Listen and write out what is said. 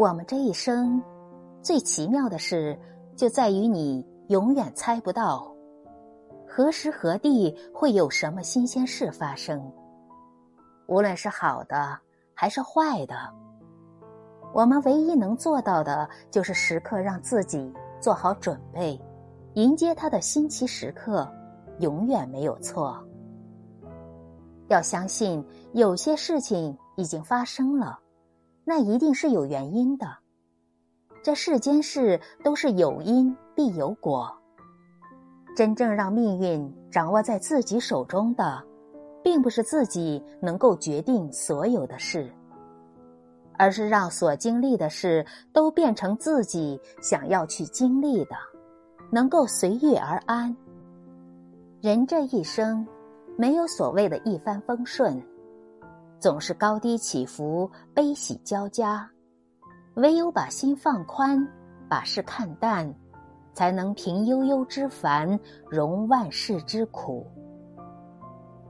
我们这一生，最奇妙的事就在于你永远猜不到，何时何地会有什么新鲜事发生。无论是好的还是坏的，我们唯一能做到的就是时刻让自己做好准备，迎接它的新奇时刻，永远没有错。要相信，有些事情已经发生了。那一定是有原因的。这世间事都是有因必有果。真正让命运掌握在自己手中的，并不是自己能够决定所有的事，而是让所经历的事都变成自己想要去经历的，能够随遇而安。人这一生，没有所谓的一帆风顺。总是高低起伏，悲喜交加，唯有把心放宽，把事看淡，才能平悠悠之烦，容万事之苦。